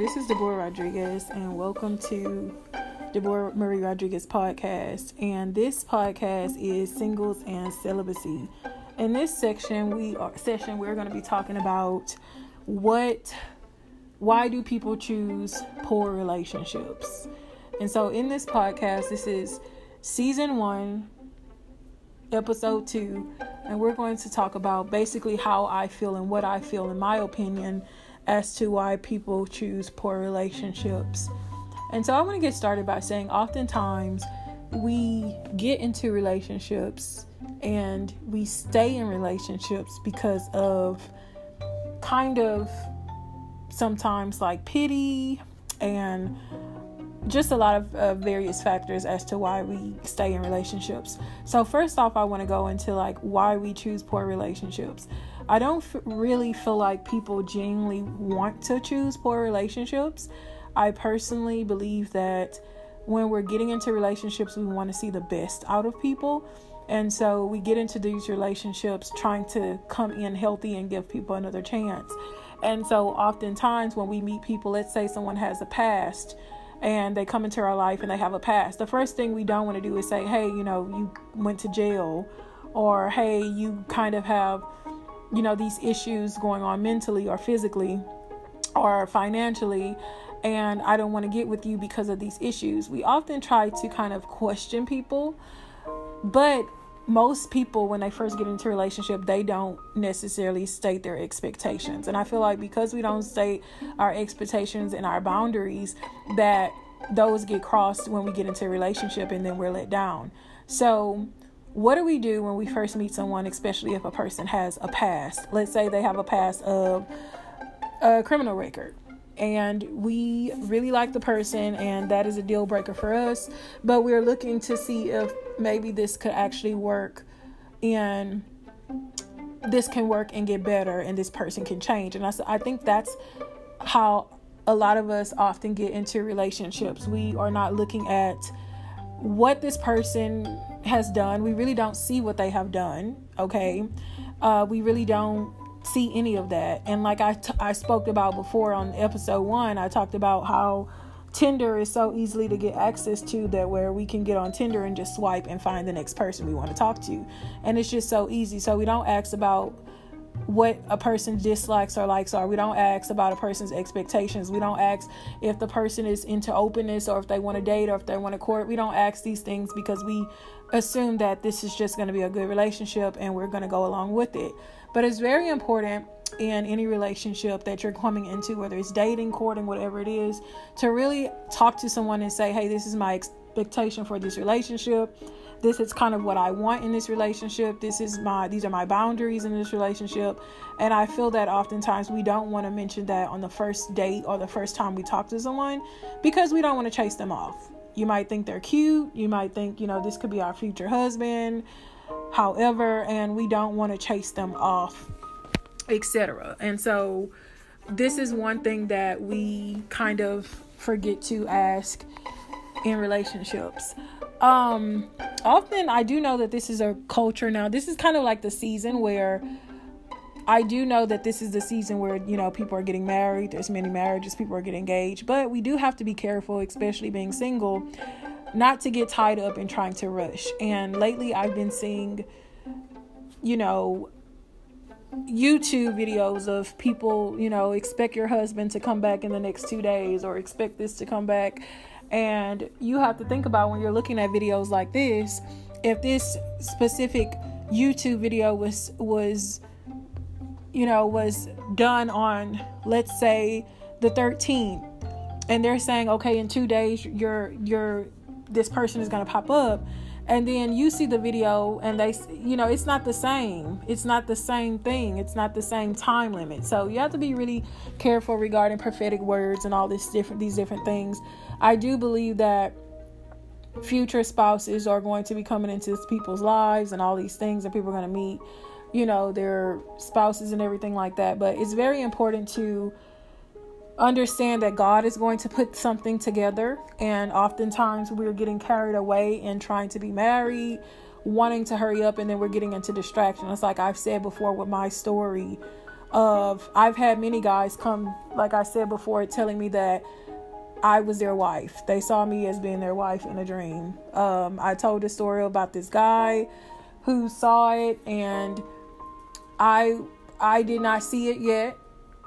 this is Deborah Rodriguez, and welcome to Deborah Marie Rodriguez podcast. And this podcast is singles and celibacy. In this section, we are session we're going to be talking about what, why do people choose poor relationships? And so, in this podcast, this is season one, episode two, and we're going to talk about basically how I feel and what I feel, in my opinion as to why people choose poor relationships. And so I want to get started by saying oftentimes we get into relationships and we stay in relationships because of kind of sometimes like pity and just a lot of uh, various factors as to why we stay in relationships. So first off, I want to go into like why we choose poor relationships. I don't f- really feel like people genuinely want to choose poor relationships. I personally believe that when we're getting into relationships, we want to see the best out of people. And so we get into these relationships trying to come in healthy and give people another chance. And so oftentimes when we meet people, let's say someone has a past and they come into our life and they have a past, the first thing we don't want to do is say, hey, you know, you went to jail, or hey, you kind of have you know, these issues going on mentally or physically or financially, and I don't want to get with you because of these issues. We often try to kind of question people, but most people when they first get into a relationship they don't necessarily state their expectations and i feel like because we don't state our expectations and our boundaries that those get crossed when we get into a relationship and then we're let down so what do we do when we first meet someone, especially if a person has a past? Let's say they have a past of a criminal record. And we really like the person, and that is a deal breaker for us. But we're looking to see if maybe this could actually work and this can work and get better, and this person can change. And I, I think that's how a lot of us often get into relationships. We are not looking at what this person has done. We really don't see what they have done. Okay. Uh, we really don't see any of that. And like I, t- I spoke about before on episode one, I talked about how Tinder is so easily to get access to that where we can get on Tinder and just swipe and find the next person we want to talk to. And it's just so easy. So we don't ask about what a person's dislikes or likes are. We don't ask about a person's expectations. We don't ask if the person is into openness or if they want to date or if they want to court. We don't ask these things because we assume that this is just going to be a good relationship and we're going to go along with it. But it's very important in any relationship that you're coming into, whether it's dating, courting, whatever it is, to really talk to someone and say, hey, this is my expectation for this relationship this is kind of what I want in this relationship. This is my these are my boundaries in this relationship. And I feel that oftentimes we don't want to mention that on the first date or the first time we talk to someone because we don't want to chase them off. You might think they're cute, you might think, you know, this could be our future husband. However, and we don't want to chase them off, etc. And so this is one thing that we kind of forget to ask in relationships. Um, often I do know that this is a culture now. This is kind of like the season where I do know that this is the season where, you know, people are getting married. There's many marriages, people are getting engaged, but we do have to be careful, especially being single, not to get tied up in trying to rush. And lately I've been seeing, you know, YouTube videos of people, you know, expect your husband to come back in the next two days or expect this to come back and you have to think about when you're looking at videos like this, if this specific YouTube video was was you know was done on let's say the 13th and they're saying okay in 2 days your your this person is going to pop up. And then you see the video and they you know it's not the same. It's not the same thing. It's not the same time limit. So you have to be really careful regarding prophetic words and all this different these different things. I do believe that future spouses are going to be coming into people's lives and all these things that people are going to meet you know their spouses and everything like that but it's very important to understand that God is going to put something together. And oftentimes we're getting carried away in trying to be married, wanting to hurry up, and then we're getting into distraction. It's like I've said before with my story of I've had many guys come, like I said before, telling me that I was their wife. They saw me as being their wife in a dream. Um, I told a story about this guy who saw it, and I I did not see it yet.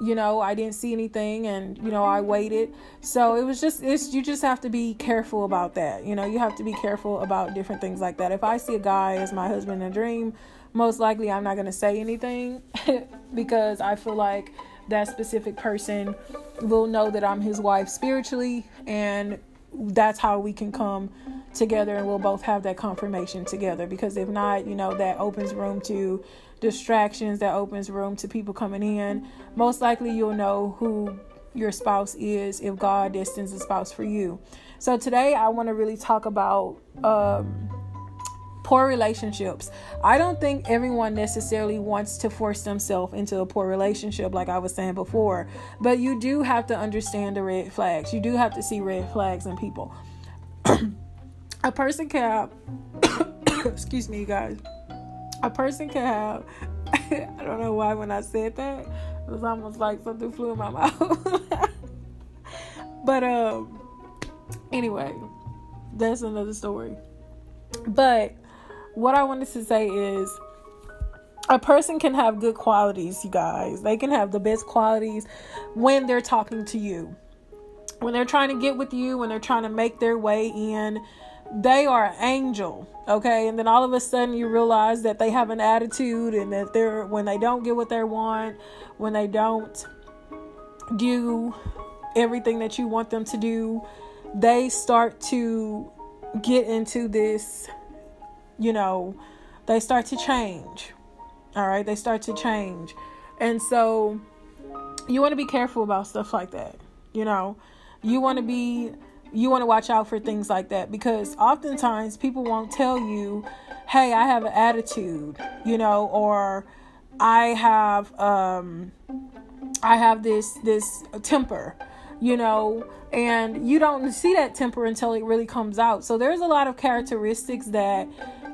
You know, I didn't see anything, and you know, I waited. So it was just it's you just have to be careful about that. You know, you have to be careful about different things like that. If I see a guy as my husband in a dream, most likely I'm not gonna say anything because I feel like that specific person will know that I'm his wife spiritually, and that's how we can come together and we'll both have that confirmation together. Because if not, you know, that opens room to distractions, that opens room to people coming in. Most likely, you'll know who your spouse is if God destines a spouse for you. So, today I want to really talk about. Um, poor relationships. I don't think everyone necessarily wants to force themselves into a poor relationship, like I was saying before, but you do have to understand the red flags. You do have to see red flags in people. a person can excuse me, guys, a person can have, I don't know why when I said that, it was almost like something flew in my mouth. but, um, anyway, that's another story. But what I wanted to say is a person can have good qualities, you guys. They can have the best qualities when they're talking to you. When they're trying to get with you, when they're trying to make their way in, they are an angel, okay? And then all of a sudden you realize that they have an attitude and that they're when they don't get what they want, when they don't do everything that you want them to do, they start to get into this you know, they start to change. All right, they start to change. And so you want to be careful about stuff like that. You know, you want to be you want to watch out for things like that because oftentimes people won't tell you, "Hey, I have an attitude," you know, or I have um I have this this temper, you know, and you don't see that temper until it really comes out. So there's a lot of characteristics that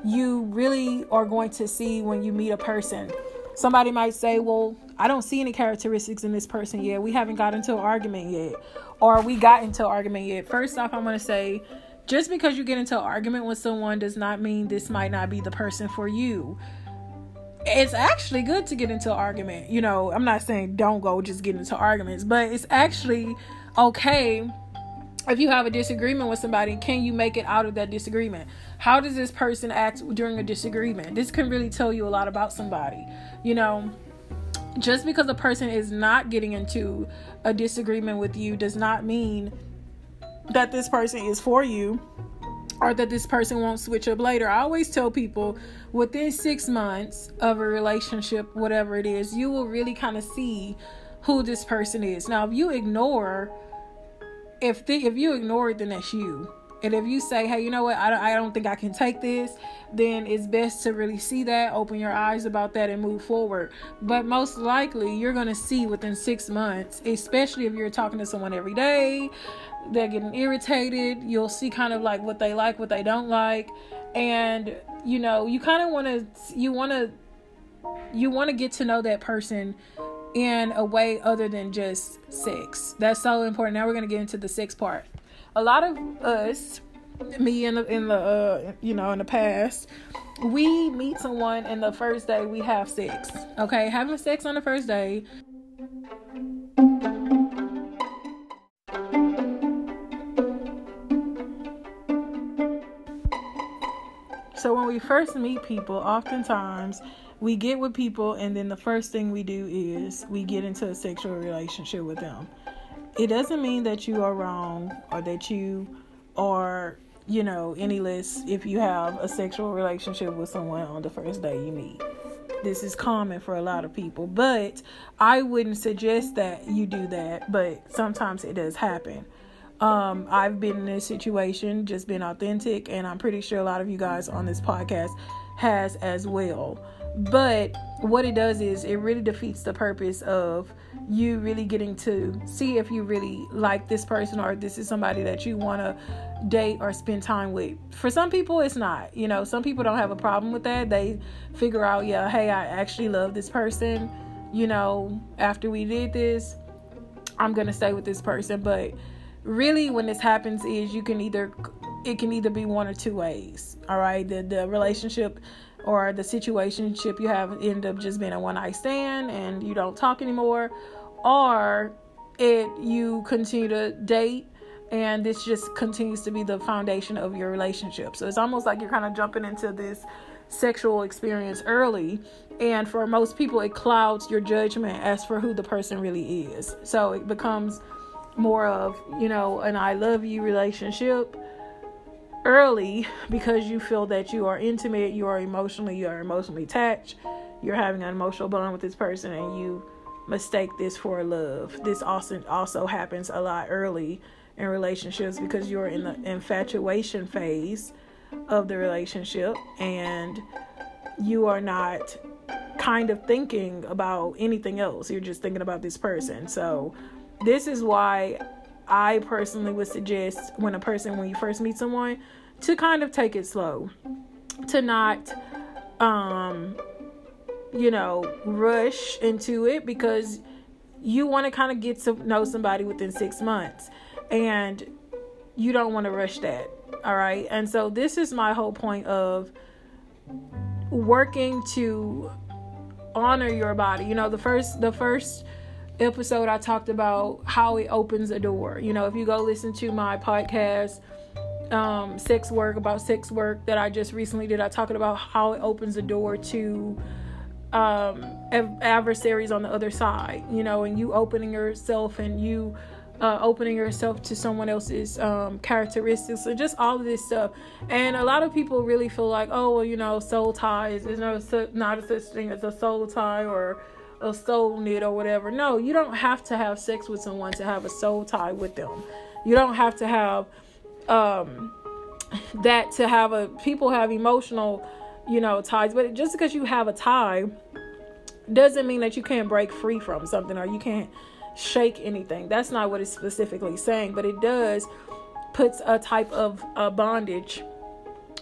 you really are going to see when you meet a person. Somebody might say, Well, I don't see any characteristics in this person yet. We haven't got into an argument yet. Or we got into argument yet. First off, I'm going to say, just because you get into argument with someone does not mean this might not be the person for you. It's actually good to get into argument. You know, I'm not saying don't go just get into arguments, but it's actually okay if you have a disagreement with somebody, can you make it out of that disagreement? How does this person act during a disagreement? This can really tell you a lot about somebody. You know, just because a person is not getting into a disagreement with you does not mean that this person is for you or that this person won't switch up later. I always tell people within six months of a relationship, whatever it is, you will really kind of see who this person is. Now, if you ignore if the, if you ignore it, then that's you. And if you say, hey, you know what, I don't, I don't think I can take this, then it's best to really see that, open your eyes about that, and move forward. But most likely, you're going to see within six months, especially if you're talking to someone every day, they're getting irritated. You'll see kind of like what they like, what they don't like. And, you know, you kind of want to, you want to, you want to get to know that person in a way other than just sex. That's so important. Now we're gonna get into the sex part. A lot of us, me in the in the uh, you know in the past, we meet someone and the first day we have sex. Okay, having sex on the first day. So when we first meet people, oftentimes we get with people and then the first thing we do is we get into a sexual relationship with them it doesn't mean that you are wrong or that you are you know any less if you have a sexual relationship with someone on the first day you meet this is common for a lot of people but i wouldn't suggest that you do that but sometimes it does happen um, I've been in this situation, just been authentic, and I'm pretty sure a lot of you guys on this podcast has as well. But what it does is it really defeats the purpose of you really getting to see if you really like this person or this is somebody that you want to date or spend time with. For some people, it's not. You know, some people don't have a problem with that. They figure out, yeah, hey, I actually love this person. you know, after we did this, I'm going to stay with this person. But really, when this happens, is you can either, it can either be one or two ways. All right. The, the relationship or the situationship you have end up just being a one night stand and you don't talk anymore, or it you continue to date and this just continues to be the foundation of your relationship. So it's almost like you're kind of jumping into this sexual experience early and for most people it clouds your judgment as for who the person really is. So it becomes more of, you know, an I love you relationship early because you feel that you are intimate, you are emotionally, you are emotionally attached, you're having an emotional bond with this person and you mistake this for love. This also also happens a lot early in relationships because you're in the infatuation phase of the relationship and you are not kind of thinking about anything else. You're just thinking about this person. So this is why I personally would suggest when a person when you first meet someone to kind of take it slow. To not um you know, rush into it because you want to kind of get to know somebody within 6 months and you don't want to rush that. All right? And so this is my whole point of working to honor your body. You know, the first the first episode I talked about how it opens a door. You know, if you go listen to my podcast um, sex work about sex work that I just recently did, I talked about how it opens a door to um, adversaries on the other side. You know, and you opening yourself and you uh, opening yourself to someone else's um, characteristics and just all of this stuff. And a lot of people really feel like, oh, well, you know, soul ties. There's no not a such thing as a soul tie or a soul knit or whatever. No, you don't have to have sex with someone to have a soul tie with them. You don't have to have um, that to have a people have emotional, you know, ties. But just because you have a tie doesn't mean that you can't break free from something or you can't shake anything. That's not what it's specifically saying, but it does puts a type of bondage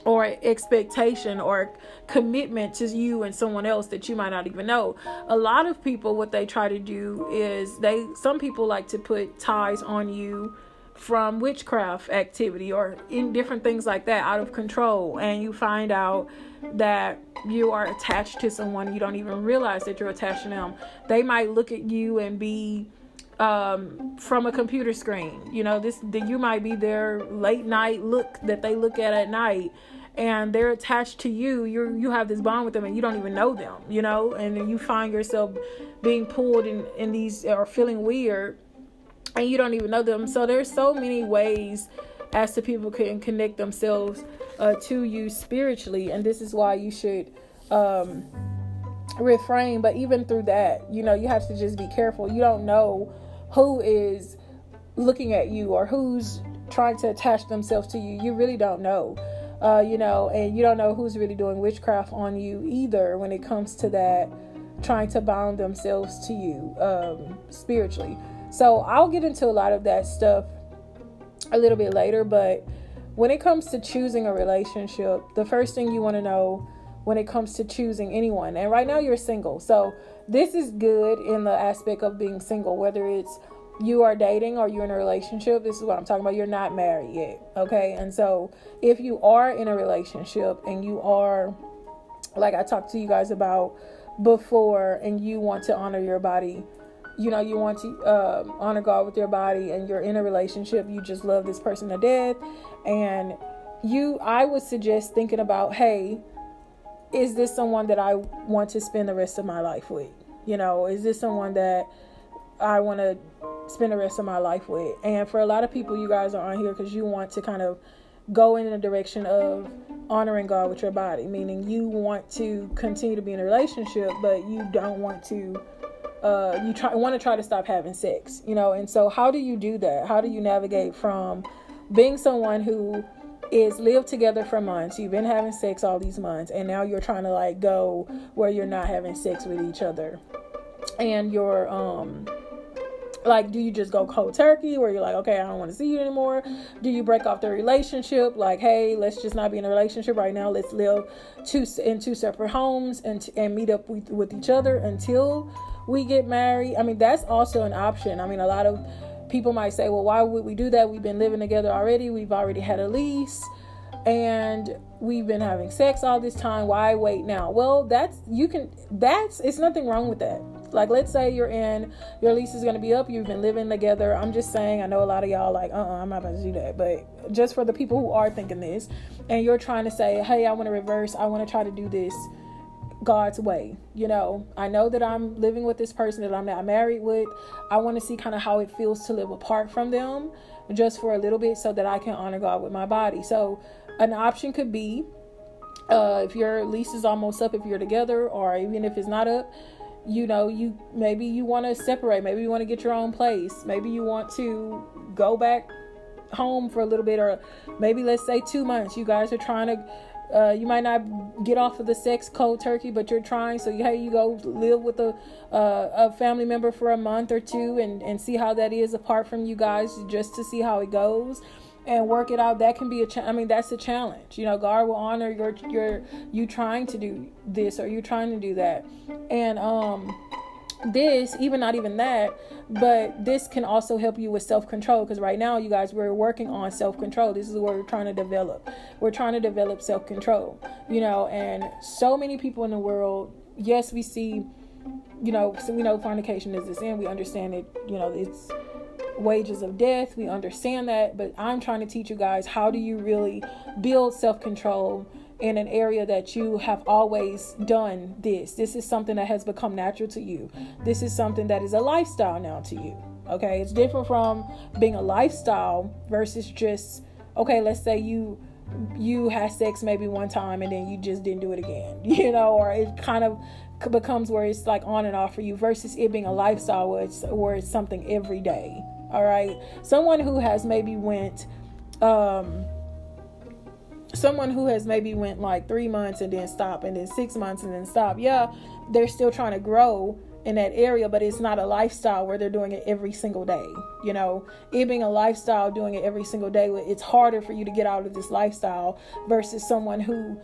or expectation or commitment to you and someone else that you might not even know. A lot of people what they try to do is they some people like to put ties on you from witchcraft activity or in different things like that out of control. And you find out that you are attached to someone. You don't even realize that you're attached to them. They might look at you and be um, from a computer screen. You know, this the, you might be their late night look that they look at at night, and they're attached to you. You you have this bond with them, and you don't even know them. You know, and then you find yourself being pulled in in these or feeling weird, and you don't even know them. So there's so many ways as to people can connect themselves uh, to you spiritually, and this is why you should. Um, refrain but even through that you know you have to just be careful you don't know who is looking at you or who's trying to attach themselves to you. You really don't know. Uh, you know, and you don't know who's really doing witchcraft on you either when it comes to that, trying to bound themselves to you um, spiritually. So I'll get into a lot of that stuff a little bit later, but when it comes to choosing a relationship, the first thing you want to know when it comes to choosing anyone, and right now you're single, so this is good in the aspect of being single, whether it's you are dating or you're in a relationship. This is what I'm talking about. You're not married yet. Okay. And so if you are in a relationship and you are, like I talked to you guys about before, and you want to honor your body, you know, you want to um, honor God with your body, and you're in a relationship, you just love this person to death, and you, I would suggest thinking about, hey, is this someone that I want to spend the rest of my life with? You know, is this someone that I want to spend the rest of my life with? And for a lot of people, you guys are on here because you want to kind of go in the direction of honoring God with your body, meaning you want to continue to be in a relationship, but you don't want to. Uh, you try want to try to stop having sex, you know, and so how do you do that? How do you navigate from being someone who is live together for months. You've been having sex all these months, and now you're trying to like go where you're not having sex with each other. And you're um like do you just go cold turkey where you're like okay i don't want to see you anymore do you break off the relationship like hey let's just not be in a relationship right now let's live two in two separate homes and and meet up with, with each other until we get married, I mean, that's also an option. I mean, a lot of people might say, well, why would we do that? We've been living together already, we've already had a lease, and we've been having sex all this time. Why wait now? Well, that's, you can, that's, it's nothing wrong with that. Like, let's say you're in, your lease is going to be up, you've been living together. I'm just saying, I know a lot of y'all like, uh uh-uh, I'm not about to do that. But just for the people who are thinking this, and you're trying to say, hey, I want to reverse, I want to try to do this God's way. You know, I know that I'm living with this person that I'm not married with. I want to see kind of how it feels to live apart from them just for a little bit so that I can honor God with my body. So, an option could be uh, if your lease is almost up, if you're together, or even if it's not up, you know, you maybe you want to separate, maybe you want to get your own place, maybe you want to go back home for a little bit, or maybe let's say two months. You guys are trying to uh, you might not get off of the sex cold turkey, but you're trying. So hey, you go live with a uh, a family member for a month or two and and see how that is apart from you guys, just to see how it goes and work it out. That can be a cha- I mean, that's a challenge. You know, God will honor your your you trying to do this or you trying to do that, and um this even not even that but this can also help you with self-control because right now you guys we're working on self-control. This is what we're trying to develop. We're trying to develop self-control you know and so many people in the world yes we see you know so we know fornication is a sin. We understand it you know it's wages of death. We understand that but i'm trying to teach you guys how do you really build self-control in an area that you have always done this. This is something that has become natural to you. This is something that is a lifestyle now to you. Okay, it's different from being a lifestyle versus just okay, let's say you you had sex maybe one time and then you just didn't do it again, you know, or it kind of becomes where it's like on and off for you versus it being a lifestyle where it's where it's something every day. All right. Someone who has maybe went um someone who has maybe went like three months and then stop and then six months and then stop yeah they're still trying to grow in that area but it's not a lifestyle where they're doing it every single day you know? It being a lifestyle doing it every single day it's harder for you to get out of this lifestyle versus someone who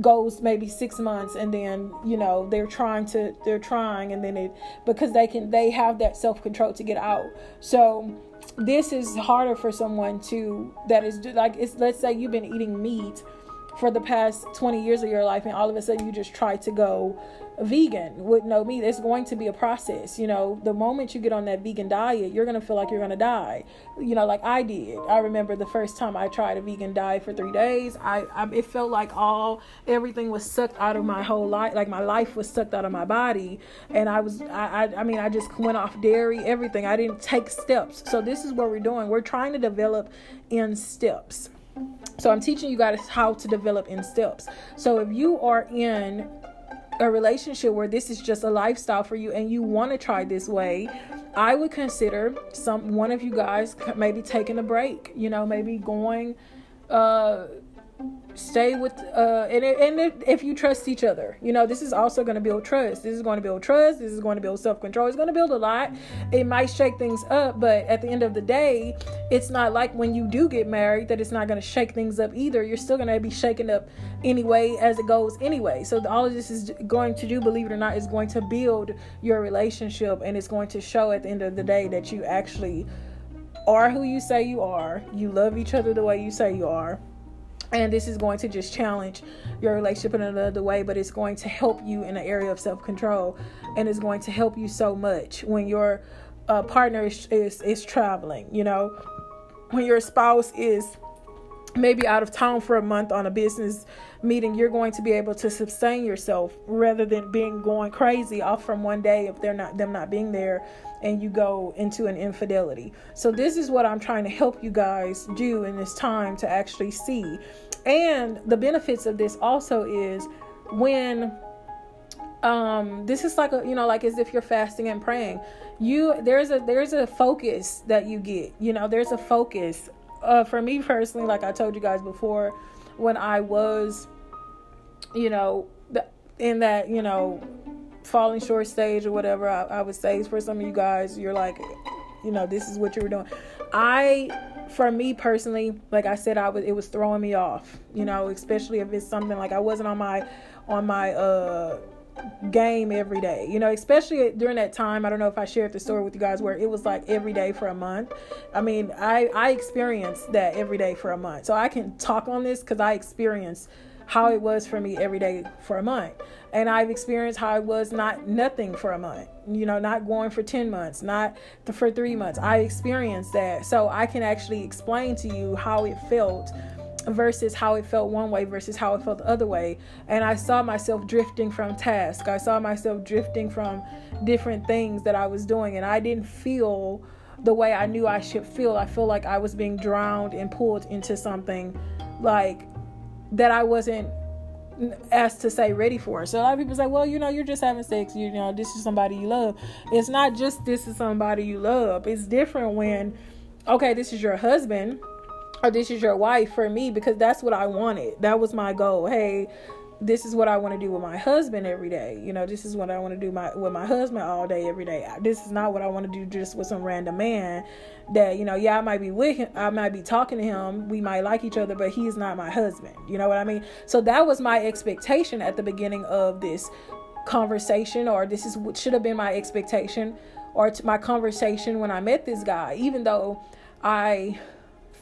goes maybe six months and then you know they're trying to they're trying and then it because they can they have that self-control to get out. So this is harder for someone to that is like it's let's say you've been eating meat for the past 20 years of your life and all of a sudden you just try to go vegan. With know me it's going to be a process you know. The moment you get on that vegan diet you're going to feel like you're going to die. You know like i did. I remember the first time i tried a vegan diet for three days. I, I it felt like all everything was sucked out of my whole life like my life was sucked out of my body. And i was I, I i mean i just went off dairy everything. I didn't take steps. So this is what we're doing. We're trying to develop in steps. So I'm teaching you guys how to develop in steps. So if you are in a relationship where this is just a lifestyle for you and you want to try this way, I would consider some one of you guys maybe taking a break, you know, maybe going uh stay with uh and, and if you trust each other. You know this is also going to build trust. This is going to build trust. This is going to build self-control. It's going to build a lot. It might shake things up but at the end of the day it's not like when you do get married that it's not going to shake things up either. You're still going to be shaken up anyway as it goes anyway. So all of this is going to do believe it or not is going to build your relationship and it's going to show at the end of the day that you actually are who you say you are. You love each other the way you say you are and this is going to just challenge your relationship in another way but it's going to help you in the area of self-control. And it's going to help you so much when your uh, partner is, is is traveling you know? When your spouse is maybe out of town for a month on a business meeting you're going to be able to sustain yourself rather than being going crazy off from one day if they're not them not being there and you go into an infidelity. So this is what I'm trying to help you guys do in this time to actually see. And the benefits of this also is when um this is like a you know like as if you're fasting and praying you there's a there's a focus that you get you know there's a focus uh for me personally like i told you guys before when i was you know in that you know falling short stage or whatever I, I would say for some of you guys you're like you know this is what you were doing i for me personally like i said i was it was throwing me off you know especially if it's something like i wasn't on my on my uh game every day. You know, especially during that time. I don't know if I shared the story with you guys where it was like every day for a month. I mean, I I experienced that every day for a month, so I can talk on this because I experienced how it was for me every day for a month. And I've experienced how it was not nothing for a month, you know, not going for 10 months, not for three months. I experienced that. So I can actually explain to you how it felt versus how it felt one way versus how it felt the other way. And I saw myself drifting from task. I saw myself drifting from different things that I was doing. And I didn't feel the way I knew I should feel. I feel like I was being drowned and pulled into something like that I wasn't asked to say ready for. So a lot of people say, well, you know, you're just having sex. You, know, this is somebody you love. It's not just this is somebody you love. It's different when, okay, this is your husband or this is your wife for me because that's what I wanted. That was my goal. Hey, this is what I want to do with my husband every day. You know, this is what I want to do my with my husband all day every day. This is not what I want to do just with some random man that, you know, yeah, I might be with him, I might be talking to him, we might like each other, but he's not my husband. You know what I mean? So that was my expectation at the beginning of this conversation or this is what should have been my expectation or my conversation when I met this guy, even though I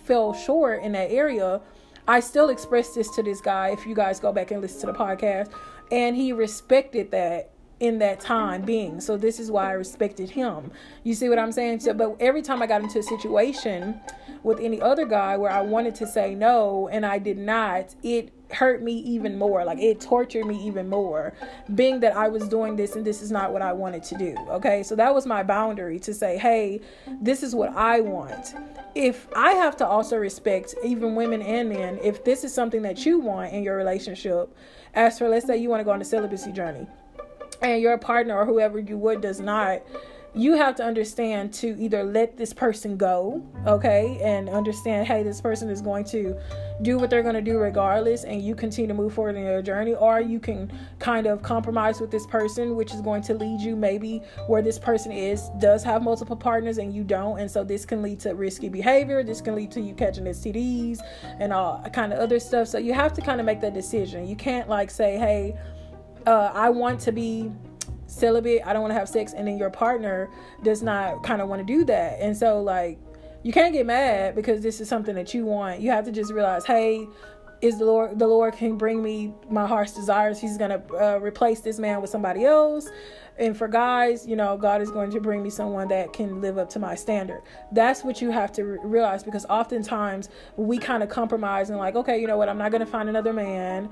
fell short in that area I still expressed this to this guy if you guys go back and listen to the podcast. And he respected that in that time being. So this is why I respected him. You see what I'm saying? So, but every time I got into a situation with any other guy where I wanted to say no and I did not, it hurt me even more. Like it tortured me even more, being that I was doing this and this is not what I wanted to do. Okay, so that was my boundary to say, hey, this is what I want. If I have to also respect even women and men, if this is something that you want in your relationship, as for let's say you want to go on a celibacy journey and your partner or whoever you would does not you have to understand to either let this person go, okay, and understand, hey, this person is going to do what they're going to do regardless, and you continue to move forward in your journey, or you can kind of compromise with this person, which is going to lead you maybe where this person is does have multiple partners and you don't, and so this can lead to risky behavior. This can lead to you catching STDs and all kind of other stuff. So you have to kind of make that decision. You can't like say, hey, uh, I want to be celibate, I don't want to have sex, and then your partner does not kind of want to do that. And so, like, you can't get mad because this is something that you want. You have to just realize, hey, is the Lord the Lord can bring me my heart's desires. He's gonna uh, replace this man with somebody else. And for guys, you know, God is going to bring me someone that can live up to my standard. That's what you have to re- realize because oftentimes we kind of compromise and like, okay, you know what, I'm not gonna find another man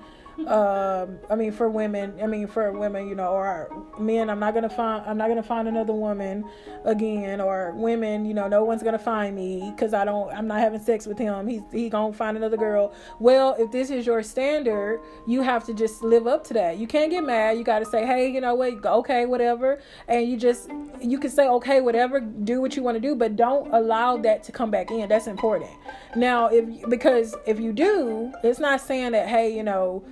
um, I mean, for women, I mean, for women, you know, or men, I'm not gonna find, I'm not gonna find another woman again, or women, you know, no one's gonna find me because I don't, I'm not having sex with him. He's he gonna find another girl. Well, if this is your standard, you have to just live up to that. You can't get mad. You got to say, hey, you know what, okay, whatever, and you just, you can say, okay, whatever, do what you want to do, but don't allow that to come back in. That's important. Now, if because if you do, it's not saying that, hey, you know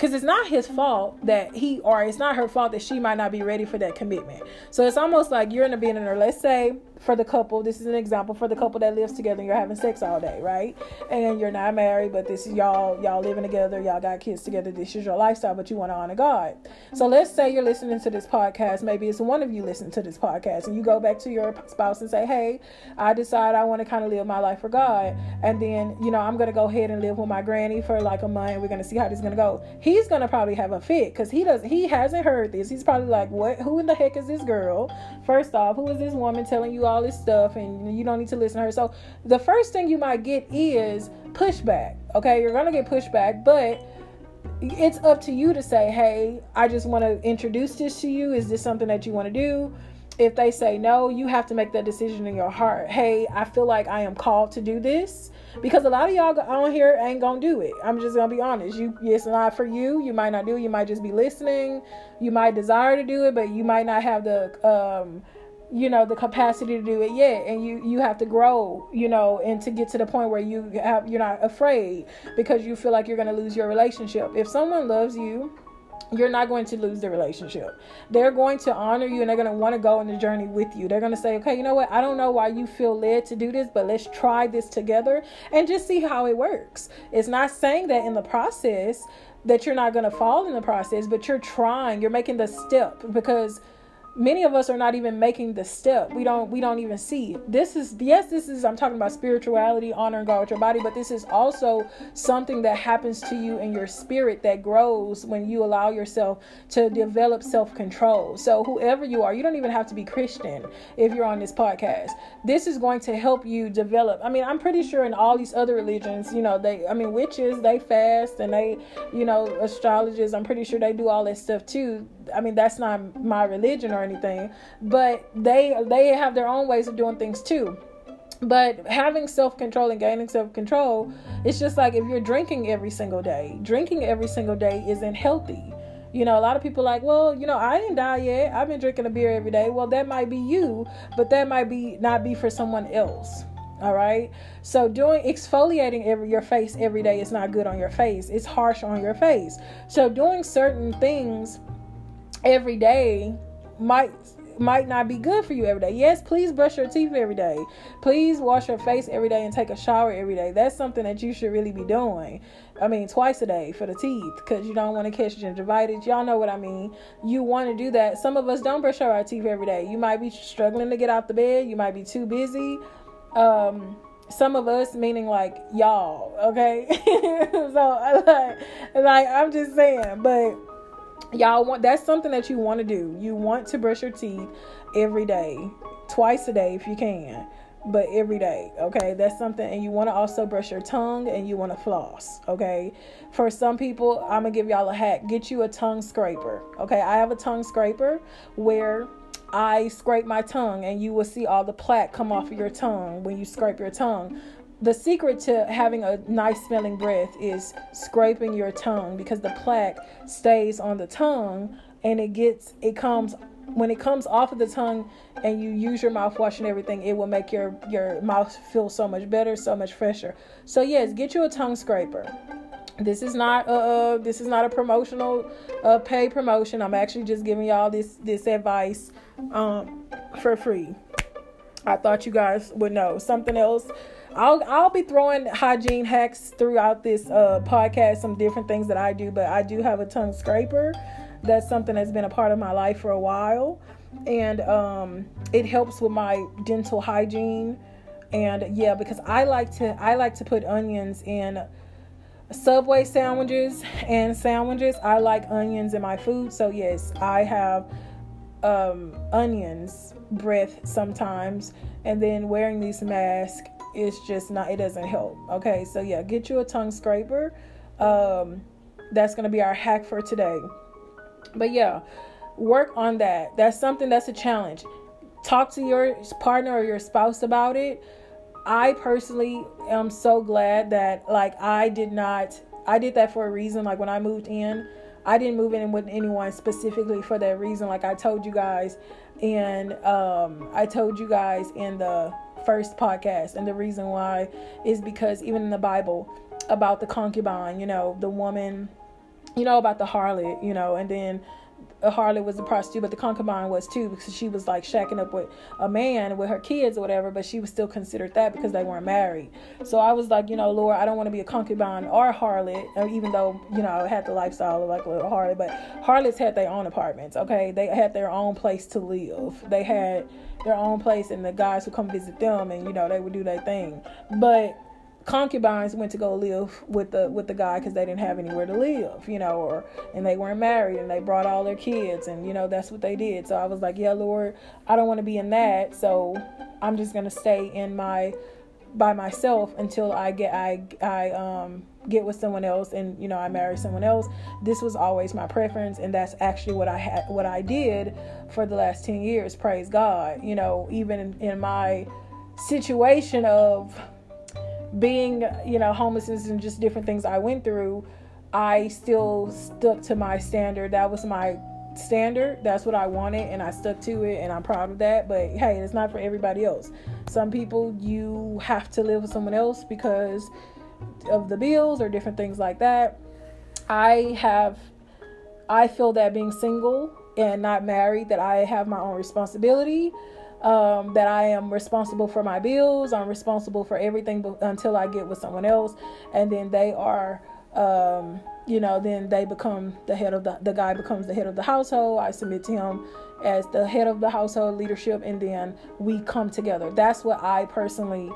because it's not his fault that he or it's not her fault that she might not be ready for that commitment. So it's almost like you're in a being in her. let's say for the couple, this is an example for the couple that lives together and you're having sex all day, right? And you're not married, but this is y'all y'all living together, y'all got kids together, this is your lifestyle, but you want to honor God. So let's say you're listening to this podcast, maybe it's one of you listening to this podcast, and you go back to your spouse and say, Hey, I decide I want to kind of live my life for God. And then, you know, I'm gonna go ahead and live with my granny for like a month. We're gonna see how this is gonna go. He's gonna probably have a fit because he does he hasn't heard this. He's probably like, What who in the heck is this girl? First off, who is this woman telling you all this stuff and you don't need to listen to her. So the first thing you might get is pushback. Okay, you're gonna get pushback, but it's up to you to say, hey, I just want to introduce this to you. Is this something that you want to do? If they say no, you have to make that decision in your heart. Hey, I feel like I am called to do this because a lot of y'all on here ain't gonna do it. I'm just gonna be honest. You, it's not for you. You might not do it. You might just be listening. You might desire to do it, but you might not have the um, you know the capacity to do it yet and you you have to grow you know and to get to the point where you have you're not afraid because you feel like you're going to lose your relationship if someone loves you you're not going to lose the relationship. They're going to honor you and they're going to want to go on the journey with you. They're going to say, okay, you know what? I don't know why you feel led to do this, but let's try this together and just see how it works. It's not saying that in the process that you're not going to fall in the process, but you're trying, you're making the step because many of us are not even making the step. We don't we don't even see. It this is yes this is i'm talking about spirituality honoring god with your body but this is also something that happens to you in your spirit that grows when you allow yourself to develop self-control. So whoever you are you don't even have to be christian if you're on this podcast. This is going to help you develop. I mean i'm pretty sure in all these other religions you know they i mean witches they fast and they you know astrologers i'm pretty sure they do all that stuff too. I mean, that's not my religion or anything, but they they have their own ways of doing things too. But having self control and gaining self control, it's just like if you're drinking every single day, drinking every single day isn't healthy. You know, a lot of people like, well, you know, I didn't die yet. I've been drinking a beer every day. Well, that might be you, but that might be not be for someone else. All right. So doing exfoliating every your face every day is not good on your face. It's harsh on your face. So doing certain things every day might might not be good for you every day. Yes, please brush your teeth every day. Please wash your face every day and take a shower every day. That's something that you should really be doing. I mean, twice a day for the teeth because you don't want to catch gingivitis. Y'all know what I mean. You want to do that. Some of us don't brush our teeth every day. You might be struggling to get out the bed. You might be too busy. Um, some of us meaning like y'all okay so like, like i'm just saying but y'all want that's something that you want to do. You want to brush your teeth every day twice a day if you can but every day okay? That's something and you want to also brush your tongue and you want to floss okay? For some people i'm gonna give y'all a hack. Get you a tongue scraper okay? I have a tongue scraper where I scrape my tongue and you will see all the plaque come off of your tongue when you scrape your tongue the secret to having a nice smelling breath is scraping your tongue because the plaque stays on the tongue and it gets it comes when it comes off of the tongue and you use your mouthwash and everything it will make your your mouth feel so much better so much fresher. So yes get you a tongue scraper. This is not uh this is not a promotional pay promotion. I'm actually just giving y'all this this advice um for free. I thought you guys would know. Something else I'll I'll be throwing hygiene hacks throughout this uh, podcast, some different things that I do, but I do have a tongue scraper. That's something that's been a part of my life for a while, and um, it helps with my dental hygiene. And yeah, because I like to I like to put onions in Subway sandwiches and sandwiches. I like onions in my food, so yes, I have um, onions breath sometimes, and then wearing these masks it's just not it doesn't help. Okay so yeah get you a tongue scraper. Um that's gonna be our hack for today. But yeah work on that. That's something that's a challenge. Talk to your partner or your spouse about it. I personally am so glad that like i did not i did that for a reason. Like when i moved in i didn't move in with anyone specifically for that reason. Like i told you guys and um i told you guys in the first podcast. And the reason why is because even in the Bible, about the concubine, you know, the woman, you know, about the harlot, you know, and then Uh, a harlot was a prostitute, but the concubine was too because she was like shacking up with a man with her kids or whatever, but she was still considered that because they weren't married. So I was like, you know, Lord, I don't want to be a concubine or a harlot, uh, even though, you know, I had the lifestyle of like a little harlot, but harlots had their own apartments, okay? They had their own place to live. They had their own place and the guys would come visit them and, you know, they would do their thing. But concubines went to go live with the with the guy because they didn't have anywhere to live, you know, or and they weren't married and they brought all their kids and you know that's what they did. So I was like, yeah, Lord, I don't want to be in that, so I'm just gonna stay in my by myself until I get I I um get with someone else and you know I marry someone else. This was always my preference and that's actually what I had what I did for the last 10 years. Praise God. You know, even in, in my situation of being, you know, homelessness and just different things I went through, I still stuck to my standard. That was my standard. That's what I wanted, and I stuck to it, and I'm proud of that. But hey, it's not for everybody else. Some people you have to live with someone else because of the bills or different things like that. I have, I feel that being single and not married, that I have my own responsibility um, that I am responsible for my bills. I'm responsible for everything until I get with someone else, and then they are um, you know, then they become the head of the the guy becomes the head of the household. I submit to him as the head of the household leadership, and then we come together. That's what I personally.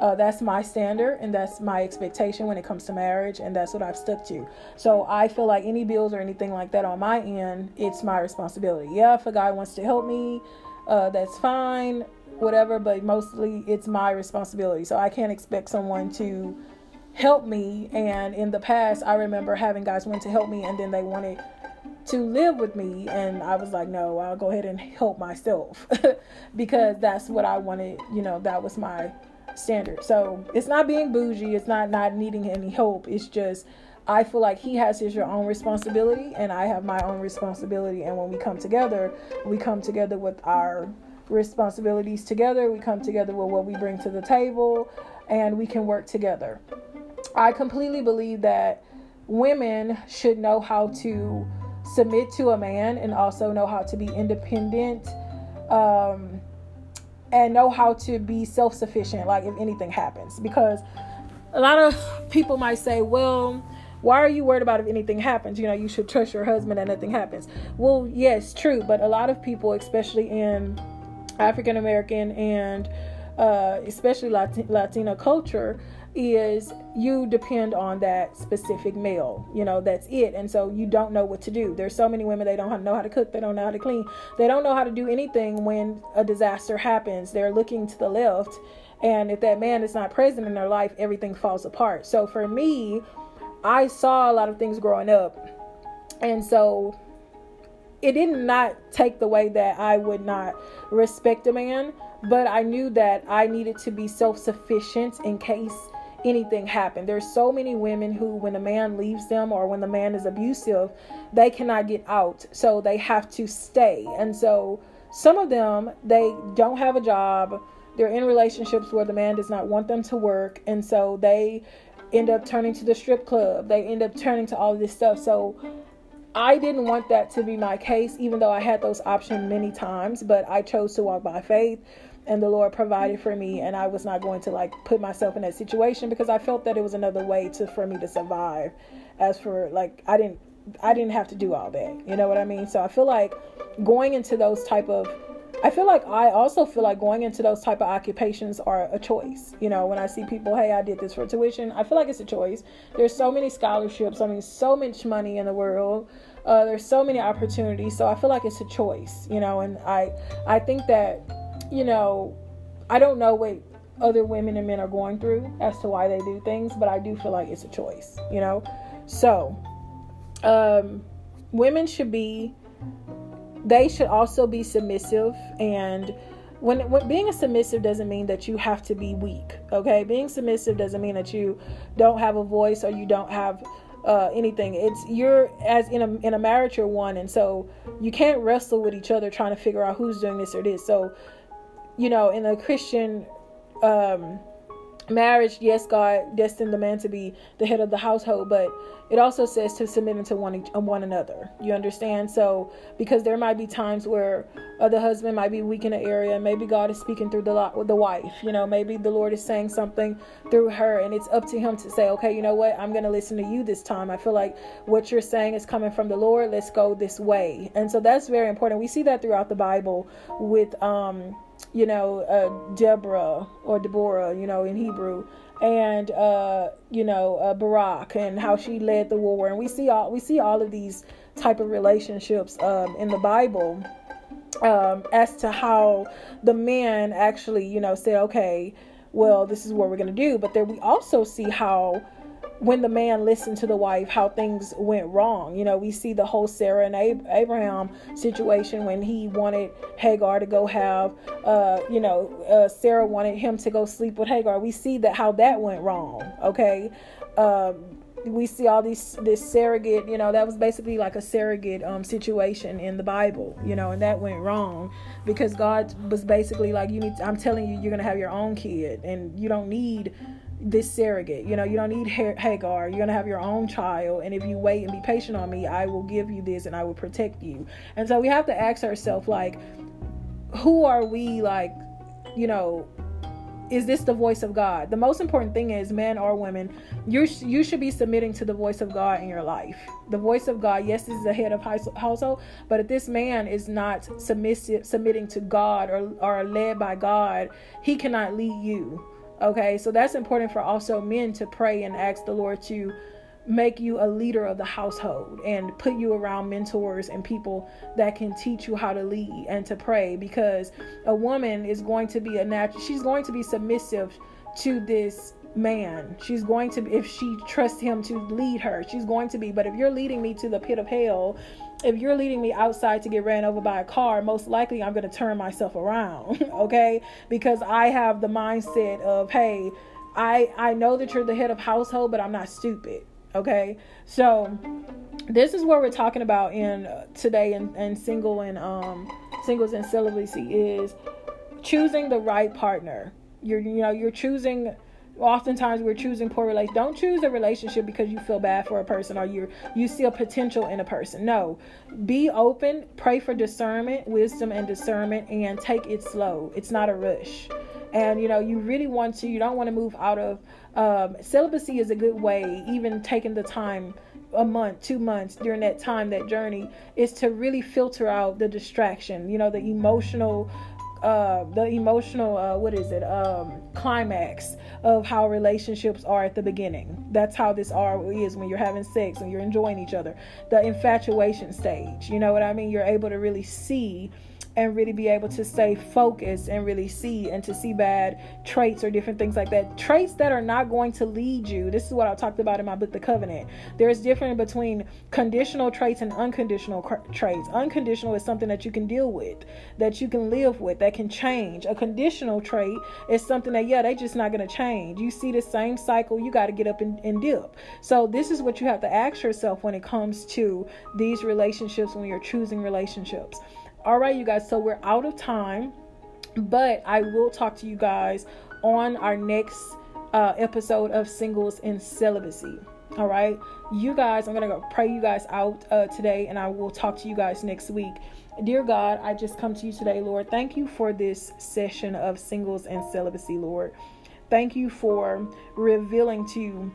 Uh, that's my standard and that's my expectation when it comes to marriage and that's what i've stuck to so i feel like any bills or anything like that on my end it's my responsibility yeah if a guy wants to help me uh, that's fine whatever but mostly it's my responsibility so i can't expect someone to help me. And in the past, I remember having guys want to help me and then they wanted to live with me. And I was like, no, I'll go ahead and help myself because that's what I wanted. You know, that was my standard. So it's not being bougie, it's not not needing any help. It's just, I feel like he has his own responsibility and I have my own responsibility. And when we come together, we come together with our responsibilities together. We come together with what we bring to the table and we can work together. I completely believe that women should know how to submit to a man and also know how to be independent um, and know how to be self sufficient, like if anything happens. Because a lot of people might say, well, why are you worried about if anything happens? You know, you should trust your husband and nothing happens. Well, yes, true. But a lot of people, especially in African American and uh, especially Latin- Latino culture, is you depend on that specific male. You know, that's it. And so you don't know what to do. There's so many women they don't know how to cook, they don't know how to clean, they don't know how to do anything when a disaster happens. They're looking to the left, and if that man is not present in their life, everything falls apart. So for me, I saw a lot of things growing up. And so it did not take the way that I would not respect a man, but I knew that I needed to be self sufficient in case anything happened. There's so many women who, when a man leaves them or when the man is abusive, they cannot get out. So they have to stay. And so some of them, they don't have a job. They're in relationships where the man does not want them to work. And so they end up turning to the strip club. They end up turning to all this stuff. So I didn't want that to be my case, even though I had those options many times, but I chose to walk by faith and the Lord provided for me and I was not going to like put myself in that situation because I felt that it was another way to for me to survive. As for like I didn't I didn't have to do all that. You know what I mean? So I feel like going into those type of I feel like I also feel like going into those type of occupations are a choice. You know, when I see people, hey, I did this for tuition, I feel like it's a choice. There's so many scholarships. I mean, so much money in the world. Uh, there's so many opportunities. So I feel like it's a choice. You know, and I I think that you know, I don't know what other women and men are going through as to why they do things, but I do feel like it's a choice, you know? So, um, women should be, they should also be submissive. And when, when being a submissive doesn't mean that you have to be weak, okay? Being submissive doesn't mean that you don't have a voice or you don't have uh, anything. It's you're as in a in a marriage you're one, and so you can't wrestle with each other trying to figure out who's doing this or this. So you know, in a Christian um, marriage, yes, God destined the man to be the head of the household, but it also says to submit unto one one another. You understand? So because there might be times where uh, the husband might be weak in an area, maybe God is speaking through the the wife. You know, maybe the Lord is saying something through her, and it's up to him to say, okay, you know what? I'm to listen to you this time. I feel like what you're saying is coming from the Lord. Let's go this way. And so that's very important. We see that throughout the Bible with um you know, uh, Deborah or Devorah, you know, in Hebrew, and uh, you know, uh, Barak, and how she led the war. And we see all we see all of these type of relationships um, in the Bible um, as to how the man actually, you know, said, okay, well, this is what we're gonna do. But then we also see how when the man listened to the wife, how things went wrong. You know, we see the whole Sarah and Abraham situation when he wanted Hagar to go have, uh, you know, uh, Sarah wanted him to go sleep with Hagar. We see that how that went wrong. Okay. Um, we see all these this surrogate you know that was basically like a surrogate um situation in the bible you know and that went wrong because god was basically like you need to, i'm telling you you're gonna have your own kid and you don't need this surrogate. You know, you don't need mm-hmm. Hagar. You're going to have your own child. And if you wait and be patient on me, I will give you this and I will protect you. And so we have to ask ourselves, like, who are we, like, you know, is this the voice of God? The most important thing is, men or women, you you should be submitting to the voice of God in your life. The voice of God, yes, this is the head of household, but if this man is not submissive, submitting to God or or led by God, he cannot lead you. Okay, so that's important for also men to pray and ask the Lord to make you a leader of the household and put you around mentors and people that can teach you how to lead and to pray because a woman is going to be a natural she's going to be submissive to this man. She's going to if she trusts him to lead her she's going to be. But if you're leading me to the pit of hell if you're leading me outside to get ran over by a car most likely i'm going to turn myself around okay because i have the mindset of hey i i know that you're the head of household but i'm not stupid Okay, so this is what we're talking about in uh, today and, and single and um singles and celibacy is choosing the right partner. You're you know you're choosing. Oftentimes we're choosing poor relations. Don't choose a relationship because you feel bad for a person or you you see a potential in a person. No, be open. Pray for discernment, wisdom, and discernment, and take it slow. It's not a rush and you know you really want to you don't want to move out of um, celibacy is a good way even taking the time a month two months during that time that journey is to really filter out the distraction you know the emotional uh, the emotional uh, what is it um, climax of how relationships are at the beginning. That's how this are is when you're having sex and you're enjoying each other. The infatuation stage you know what i mean? You're able to really see and really be able to stay focused and really see and to see bad traits or different things like that. Traits that are not going to lead you. This is what I talked about in my book, The Covenant. There's difference between conditional traits and unconditional cr- traits. Unconditional is something that you can deal with, that you can live with, that can change. A conditional trait is something that, yeah, they just not going to change. You see the same cycle, you got to get up and, and dip. So, this is what you have to ask yourself when it comes to these relationships, when you're choosing relationships. All right, you guys, so we're out of time, but I will talk to you guys on our next uh, episode of Singles and Celibacy. All right, you guys, I'm gonna go pray you guys out uh, today, and I will talk to you guys next week. Dear God, I just come to you today, Lord. Thank you for this session of singles and celibacy, Lord. Thank you for revealing to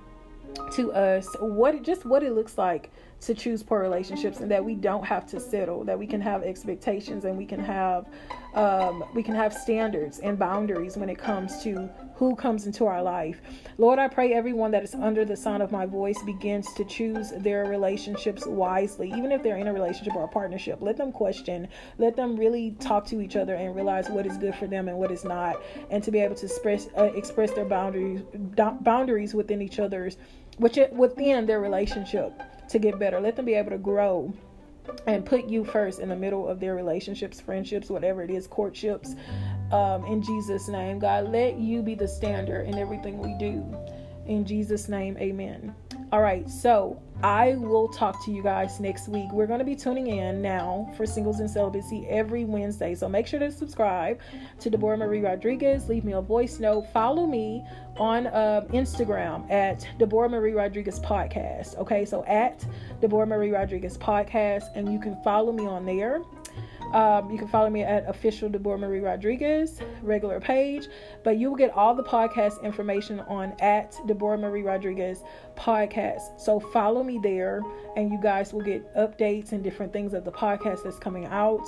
to us what it, just what it looks like to choose poor relationships and that we don't have to settle that we can have expectations and we can have um, we can have standards and boundaries when it comes to who comes into our life. Lord i pray everyone that is under the sound of my voice begins to choose their relationships wisely even if they're in a relationship or a partnership. Let them question let them really talk to each other and realize what is good for them and what is not and to be able to express uh, express their boundaries boundaries within each other's which within their relationship to get better. Let them be able to grow and put you first in the middle of their relationships, friendships, whatever it is, courtships. Um, in Jesus' name, God, let you be the standard in everything we do. In Jesus' name, amen. All right, so I will talk to you guys next week. We're going to be tuning in now for Singles and Celibacy every Wednesday. So make sure to subscribe to Deborah Marie Rodriguez. Leave me a voice note. Follow me on uh, Instagram at Deborah Marie Rodriguez Podcast. Okay, so at Deborah Marie Rodriguez Podcast, and you can follow me on there. Um, you can follow me at official Deborah Marie Rodriguez regular page, but you will get all the podcast information on at Deborah Marie Rodriguez podcast. So follow me there, and you guys will get updates and different things of the podcast that's coming out.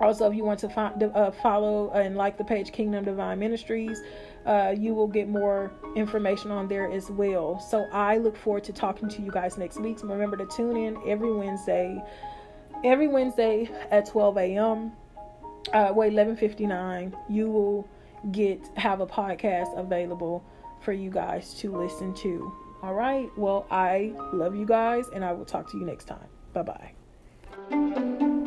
Also, if you want to find, uh, follow and like the page Kingdom Divine Ministries, uh, you will get more information on there as well. So I look forward to talking to you guys next week. So remember to tune in every Wednesday every Wednesday at 12 a.m. Uh, wait, 11:59. You will get have a podcast available for you guys to listen to. All right. Well, I love you guys, and I will talk to you next time. Bye bye.